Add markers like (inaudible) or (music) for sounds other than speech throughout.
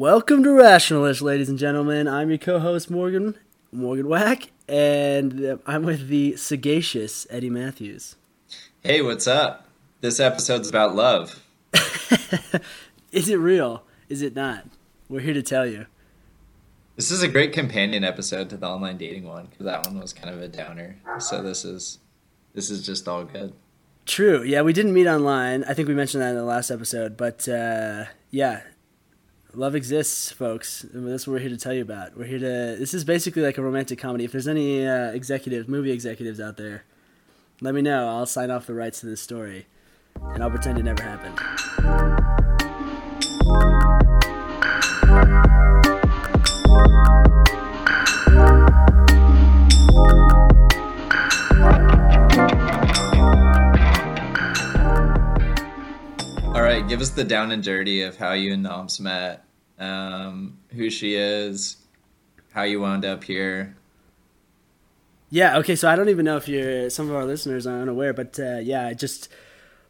Welcome to Rationalish, ladies and gentlemen. I'm your co-host Morgan Morgan Wack, and uh, I'm with the sagacious Eddie Matthews. Hey, what's up? This episode's about love. (laughs) Is it real? Is it not? We're here to tell you. This is a great companion episode to the online dating one because that one was kind of a downer. So this is this is just all good. True. Yeah, we didn't meet online. I think we mentioned that in the last episode, but uh, yeah, love exists, folks. That's what we're here to tell you about. We're here to. This is basically like a romantic comedy. If there's any uh, executives, movie executives out there, let me know. I'll sign off the rights to this story, and I'll pretend it never happened. Right, give us the down and dirty of how you and Noms met, um, who she is, how you wound up here. Yeah. Okay. So I don't even know if you're some of our listeners are unaware, but uh, yeah, I just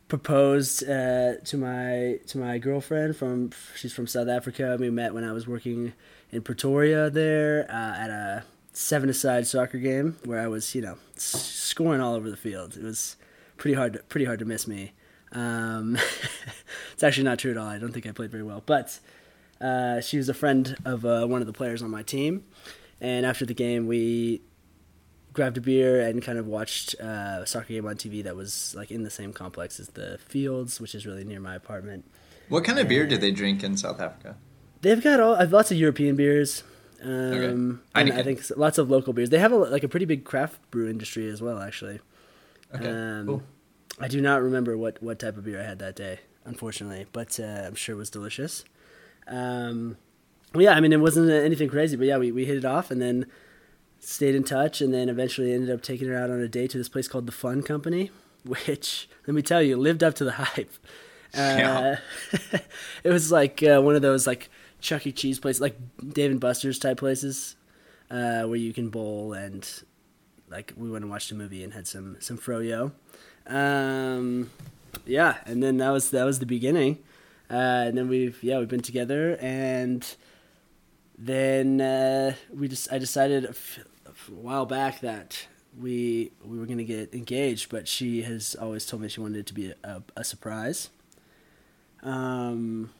proposed uh, to my to my girlfriend from she's from South Africa. We met when I was working in Pretoria there uh, at a seven-a-side soccer game where I was, you know, scoring all over the field. It was pretty hard, to, pretty hard to miss me. Um, (laughs) it's actually not true at all. I don't think I played very well, but uh, she was a friend of uh, one of the players on my team, and after the game, we grabbed a beer and kind of watched uh, a soccer game on TV that was like in the same complex as the Fields, which is really near my apartment. What kind of beer do they drink in South Africa? They've got all I've lots of European beers. Um, I and I think lots of local beers. They have a, like a pretty big craft brew industry as well, actually. Okay, Um, cool. I do not remember what, what type of beer I had that day, unfortunately, but uh, I'm sure it was delicious. Um, well, yeah, I mean, it wasn't anything crazy, but yeah, we, we hit it off and then stayed in touch and then eventually ended up taking her out on a date to this place called The Fun Company, (laughs) which, let me tell you, lived up to the hype. Uh, (laughs) it was like uh, one of those like Chuck E. Cheese places, like Dave and Buster's type places, uh, where you can bowl and like we went and watched a movie and had some some froyo. Um, yeah, and then that was that was the beginning, uh, and then we've yeah we've been together, and then uh, we just I decided a, f- a while back that we we were gonna get engaged, but she has always told me she wanted it to be a, a, a surprise. Um,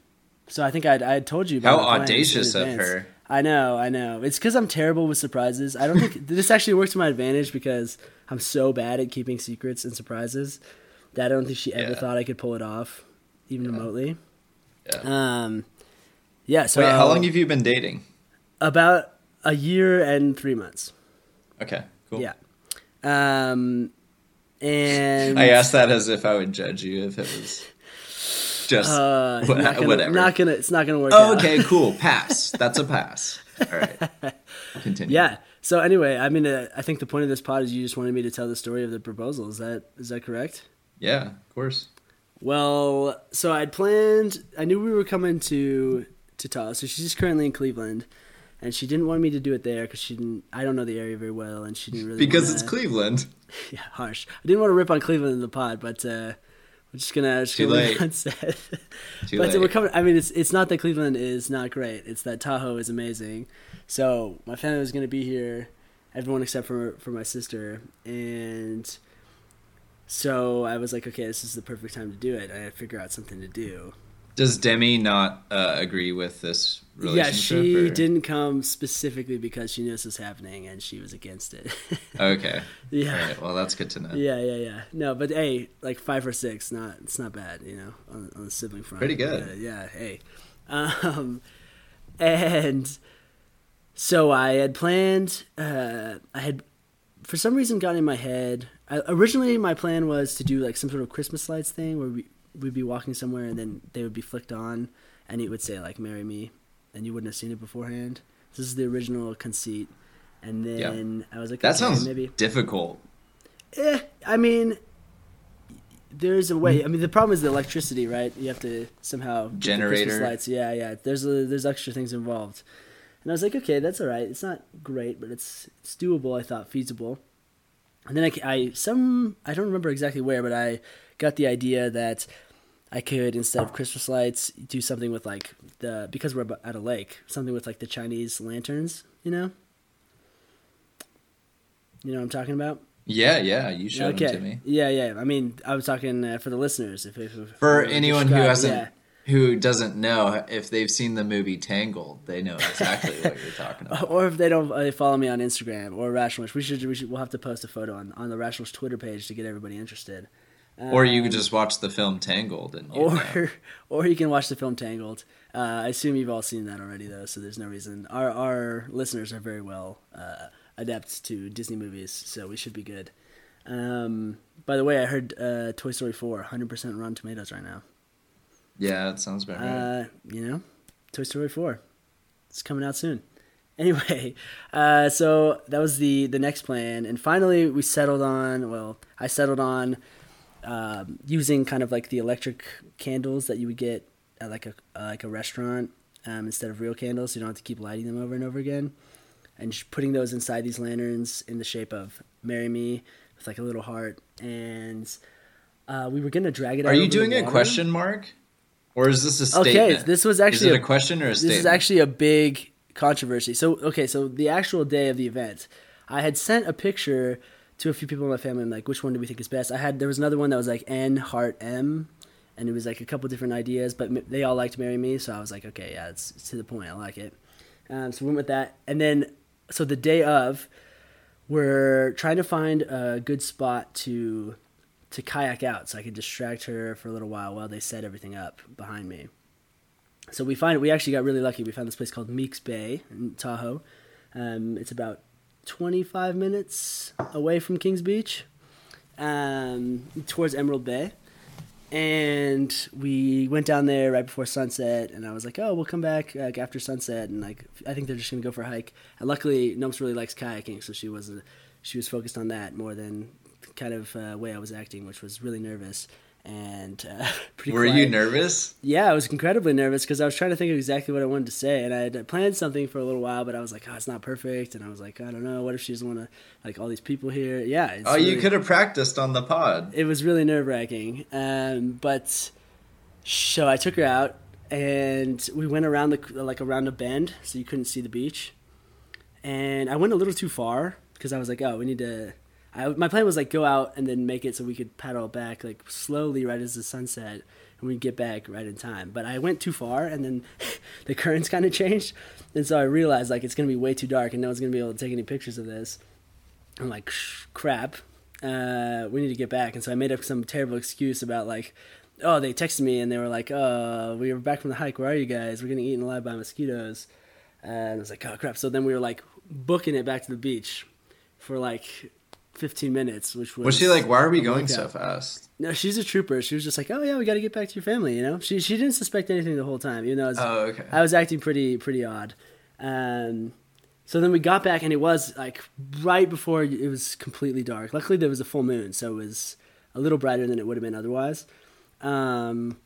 so I think I'd I had told you about How the plans in audacious of her. I know, I know. It's because I'm terrible with surprises. I don't think (laughs) this actually works to my advantage because I'm so bad at keeping secrets and surprises that I don't think she ever Yeah. thought I could pull it off, even remotely. Yeah. Um, yeah. So Wait, how long have you been dating? about a year and three months. Okay, cool. Yeah. Um, and I asked that as if I would judge you if it was just uh, (laughs) not gonna, whatever. Not gonna. It's not gonna work. oh, out. okay, (laughs) cool. Pass. That's a pass. All right. (laughs) Continue. Yeah. So anyway, I mean, uh, I think the point of this pod is you just wanted me to tell the story of the proposal. Is that is that correct? Yeah, of course. Well, so I'd planned. I knew we were coming to to Tahoe. So she's just currently in Cleveland, and she didn't want me to do it there because she didn't. I don't know the area very well, and she didn't really Because wanna- it's Cleveland. (laughs) Yeah, harsh. I didn't want to rip on Cleveland in the pod, but uh, we're just gonna just Too gonna late. it (laughs) unsaid. Too but late. we're coming. I mean, it's it's not that Cleveland is not great. It's that Tahoe is amazing. So my family was gonna be here, everyone except for for my sister, and so I was like, okay, this is the perfect time to do it. I had to figure out something to do. Does Demi not uh, agree with this relationship? Yeah, she or- didn't come specifically because she knew this was happening and she was against it. (laughs) Okay. yeah. Right. Well, that's good to know. Yeah, yeah, yeah. No, but hey, like five or six, not it's not bad, you know, on, on the sibling front. Pretty good. Yeah, yeah, hey, um, and so I had planned. Uh, I had, for some reason, got in my head. I, originally, my plan was to do like some sort of Christmas lights thing where we we'd be walking somewhere and then they would be flicked on, and it would say like "Marry Me," and you wouldn't have seen it beforehand. This is the original conceit. And then I was like, That okay, sounds maybe difficult. Eh, I mean, there's a way. I mean, the problem is the electricity, right? You have to somehow Generator. Lights. Yeah, yeah. There's a, there's extra things involved, and I was like, okay, that's all right. It's not great, but it's it's doable. I thought feasible. And then I, I some I don't remember exactly where, but I got the idea that I could instead of Christmas lights do something with like the because we're at a lake, something with like the Chinese lanterns, you know. You know what I'm talking about? Yeah, yeah, you showed okay. them to me. Yeah, yeah. I mean, I was talking uh, for the listeners. If, if, if For anyone who hasn't, yeah. Who doesn't know, if they've seen the movie Tangled, they know exactly what you're talking (laughs) about. or if they don't uh, follow me on Instagram or Rationalish, we should we should we'll have to post a photo on on the Rationalish Twitter page to get everybody interested. Or you could just watch the film Tangled and you or know. (laughs) or you can watch the film Tangled. Uh, I assume you've all seen that already, though, so there's no reason. Our our listeners are very well uh, adept to Disney movies, so we should be good. Um, by the way, I heard uh, Toy Story 4 100% Rotten Tomatoes right now. Yeah, that sounds about right. Uh, you know, Toy Story 4. It's coming out soon. (laughs) Anyway, uh, so that was the the next plan, and finally we settled on. Well, I settled on um, using kind of like the electric candles that you would get at like a uh, like a restaurant um, instead of real candles. So you don't have to keep lighting them over and over again, and just putting those inside these lanterns in the shape of "Marry Me" with like a little heart, and uh, we were gonna drag it. out Are you doing a question mark, or is this a statement? Okay, this was actually a- a question or a this statement? is actually a big controversy. So okay, so the actual day of the event, I had sent a picture to a few people in my family. I'm like, which one do we think is best? I had there was another one that was like N heart M, and it was like a couple different ideas, but they all liked "Marry Me," so I was like, okay, yeah, it's, it's to the point. I like it. Um, so we went with that, and then so the day of, we're trying to find a good spot to to kayak out, so I could distract her for a little while while they set everything up behind me. So we find we actually got really lucky. We found this place called Meeks Bay in Tahoe. Um, it's about 25 minutes away from Kings Beach, um, towards Emerald Bay. And we went down there right before sunset, and I was like, "Oh, we'll come back like after sunset." And like, I think they're just gonna go for a hike. And luckily, Nomes really likes kayaking, so she was uh, she was focused on that more than kind of uh, way I was acting, which was really nervous and uh, (laughs) pretty. Were you nervous? Yeah, I was incredibly nervous because I was trying to think of exactly what I wanted to say, and I had planned something for a little while, but I was like, "Oh, it's not perfect," and I was like, "I don't know. What if she doesn't want to like all these people here?" Yeah. It's Oh, you could have practiced on the pod. It was really nerve wracking, um, but so I took her out, and we went around the like around a bend, so you couldn't see the beach, and I went a little too far because I was like, "Oh, we need to." I, my plan was like go out and then make it so we could paddle back like slowly right as the sun set and we'd get back right in time. But I went too far and then (laughs) the currents kind of changed. And so I realized like it's going to be way too dark and no one's going to be able to take any pictures of this. I'm like, "Shh, crap. Uh, we need to get back. And so I made up some terrible excuse about like, oh, they texted me and they were like, oh, we were back from the hike. Where are you guys? We're getting eaten alive by mosquitoes. and I was like, oh, crap. So then we were like booking it back to the beach for like 15 minutes, which was. Was she like, "Why are we going so fast?" No, she's a trooper. She was just like, oh, yeah, we got to get back to your family, you know? She, she didn't suspect anything the whole time, even though I was, Oh, okay. I was acting pretty pretty odd. Um, so then we got back, and it was like right before it was completely dark. Luckily, there was a full moon, so it was a little brighter than it would have been otherwise. Um,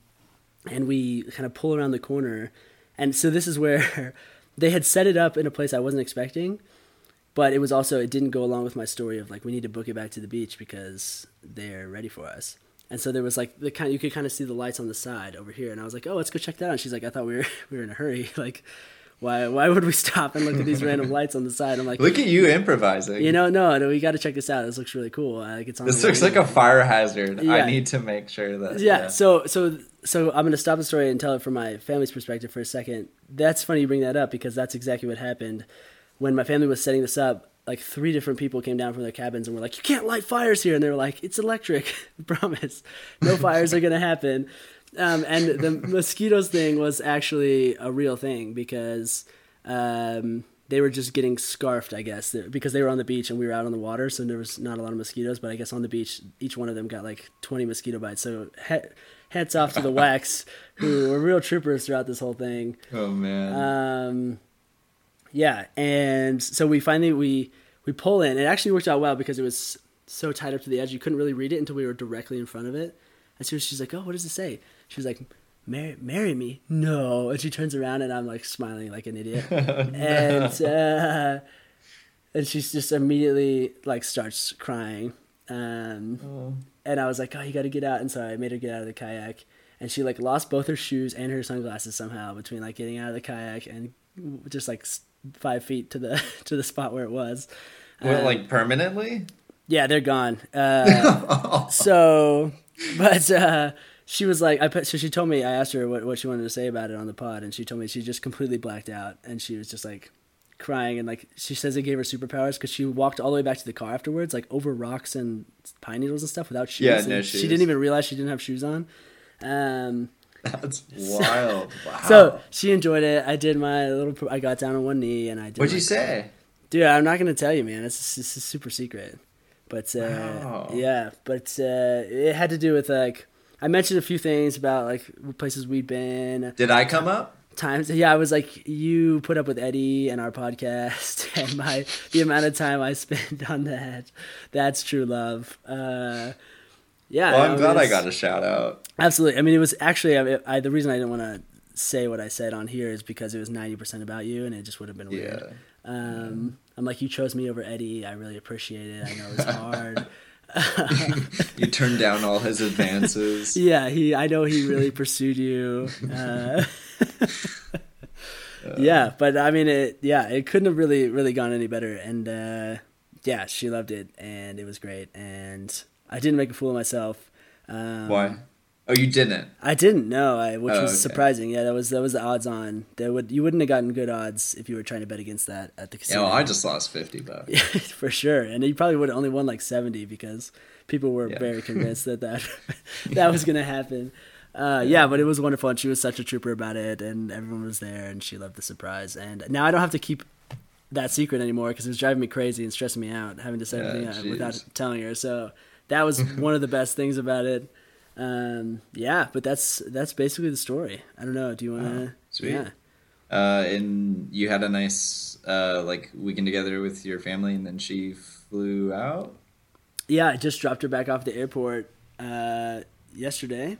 and we kind of pull around the corner, and so this is where (laughs) they had set it up in a place I wasn't expecting, but it was also it didn't go along with my story of like we need to book it back to the beach because they're ready for us. And so there was like the kind you could kind of see the lights on the side over here, and I was like, oh, let's go check that out. And she's like, I thought we were (laughs) we were in a hurry, (laughs) like. Why, why would we stop and look at these random (laughs) lights on the side? I'm like, Look at you improvising. you know, no, no, we got to check this out. This looks really cool. Like it's on. this looks like a fire hazard. Yeah. I need to make sure that. yeah, So so so I'm gonna stop the story and tell it from my family's perspective for a second. That's funny you bring that up because that's exactly what happened when my family was setting this up. Like three different people came down from their cabins and were like, "You can't light fires here," and they were like, "It's electric, (laughs) promise. No (laughs) fires are gonna happen." Um, and the mosquitoes thing was actually a real thing because um, they were just getting scarfed, I guess, because they were on the beach and we were out on the water, so there was not a lot of mosquitoes. But I guess on the beach, each one of them got like 20 mosquito bites. So he- hats off to the (laughs) Wacks, who were real troopers throughout this whole thing. Oh man. Um, yeah, and so we finally we we pull in. It actually worked out well because it was so tied up to the edge you couldn't really read it until we were directly in front of it. And as she's like, "Oh, what does it say?" She was like, "Marry, marry me." No, and she turns around and I'm like smiling like an idiot, (laughs) and uh, and she's just immediately like starts crying. Um, Oh. and I was like, "Oh, you got to get out!" And so I made her get out of the kayak. and she like lost both her shoes and her sunglasses somehow between like getting out of the kayak and just like five feet to the (laughs) to the spot where it was. What, Um, like permanently? yeah, they're gone. (laughs) Uh, so, but uh, she was like, I put. So she told me. I asked her what what she wanted to say about it on the pod, and she told me she just completely blacked out, and she was just like crying, and like she says it gave her superpowers because she walked all the way back to the car afterwards, like over rocks and pine needles and stuff without shoes. Yeah, and no She didn't even realize she didn't have shoes on. Um, That's wild. (laughs) Wow. so she enjoyed it. I did my little. I got down on one knee and I did. what'd you say? Dude, I'm not gonna tell you, man. It's it's a super secret. But uh, Wow. yeah, but uh, it had to do with like I mentioned a few things about like places we'd been, Did I come up? times. Yeah, I was like, you put up with Eddie and our podcast, (laughs) and my the amount of time I spent (laughs) on that. That's true love. Uh, yeah, Well, I'm it glad I got a shout out. Absolutely. I mean, it was actually I, I, the reason I didn't want to say what I said on here is because it was ninety percent about you, and it just would have been weird. Yeah. Um, I'm like, you chose me over Eddie. I really appreciate it. I know it's (laughs) hard. (laughs) You turned down all his advances. (laughs) yeah, he. I know he really pursued you. Uh, yeah, but I mean, it. Yeah, it couldn't have really, really gone any better. And uh, yeah, she loved it, and it was great. And I didn't make a fool of myself. Um, Why? Oh, you didn't. I didn't know, I, which Oh, was okay. surprising. Yeah, that was that was the odds on. That would you wouldn't have gotten good odds if you were trying to bet against that at the Yeah, casino. well, I just lost fifty bucks. (laughs) for sure, and you probably would have only won like seventy because people were Yeah. very convinced that that (laughs) (laughs) that was gonna happen. Uh, yeah, but it was wonderful, and she was such a trooper about it, and everyone was there, and she loved the surprise. And now I don't have to keep that secret anymore because it was driving me crazy and stressing me out having to say Yeah, everything out without telling her. So that was (laughs) one of the best things about it. Um, yeah, but that's that's basically the story. I don't know. Do you want to? Oh, sweet. Yeah. Uh, and you had a nice uh, like weekend together with your family, and then she flew out. Yeah, I just dropped her back off the airport uh, yesterday,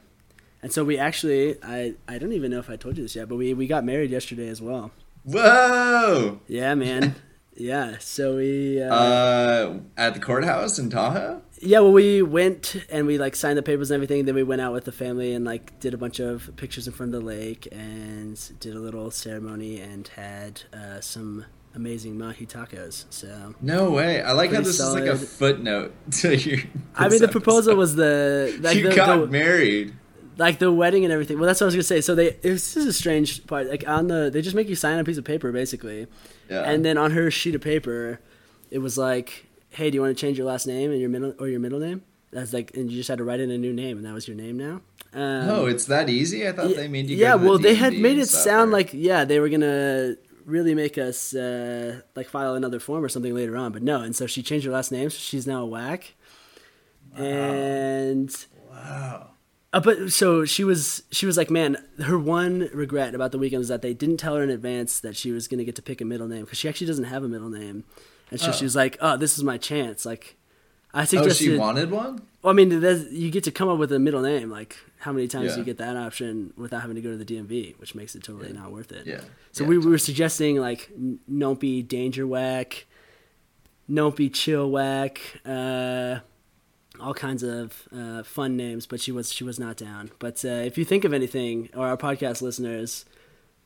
and so we actually I I don't even know if I told you this yet, but we we got married yesterday as well. Whoa! Yeah, man. Yeah, so we uh, Uh, at the courthouse in Tahoe. yeah, well we went and we like signed the papers and everything. Then we went out with the family and like did a bunch of pictures in front of the lake and did a little ceremony and had uh, some amazing mahi tacos. So No way! I like how this is like a footnote (laughs) to your. I mean, the proposal was the like you the, got the, married. Like the wedding and everything. Well, that's what I was gonna say. So they this is a strange part. Like on the they just make you sign a piece of paper basically, Yeah. and then on her sheet of paper, it was like, hey, do you want to change your last name and your middle or your middle name? That's like, and you just had to write in a new name, and that was your name now. Um, oh, it's that easy. I thought they made you. yeah, to the well, they had made it sound like yeah they were gonna really make us uh, like file another form or something later on, but no. And so she changed her last name. So she's now a Wack. And Wow. Uh, but so she was she was like, man, her one regret about the weekend was that they didn't tell her in advance that she was gonna get to pick a middle name because she actually doesn't have a middle name, and so Oh. she was like, oh, this is my chance. Like, I Oh, suggested. she wanted one. well, I mean, you get to come up with a middle name. Like, how many times do you get that option without having to go to the DMV, which makes it totally not worth it. Yeah. So Yeah, we, we were suggesting like Nompy Danger Wack, Nompy Chill Wack, uh, all kinds of uh, fun names, but she was she was not down. But uh, if you think of anything, or our podcast listeners,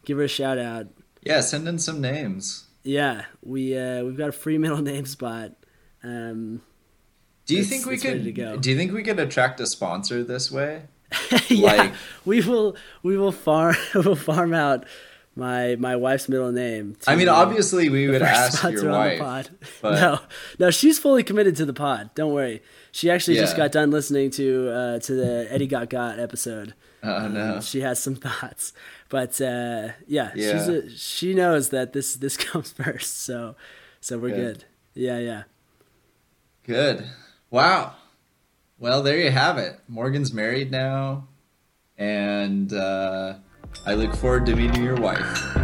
give her a shout out. Yeah, send in some names. Yeah, we uh, we've got a free (laughs) middle name spot. Um, Do you think we could? go. Do you think we could attract a sponsor this way? (laughs) yeah, Like- we will we will farm (laughs) we'll farm out my my wife's middle name. I mean, obviously, we (laughs) would ask your wife. pod. but- No, no, she's fully committed to the pod. Don't worry. She actually just got done listening to uh, to the Eddie Got Got episode. (laughs) Oh Um, no. she has some (laughs) thoughts, but uh, yeah, she's Yeah. a, she knows that this this comes first. So so we're Good. good. Yeah, yeah. Good. Wow. Well, there you have it. Morgan's married now, and uh, I look forward to meeting your wife.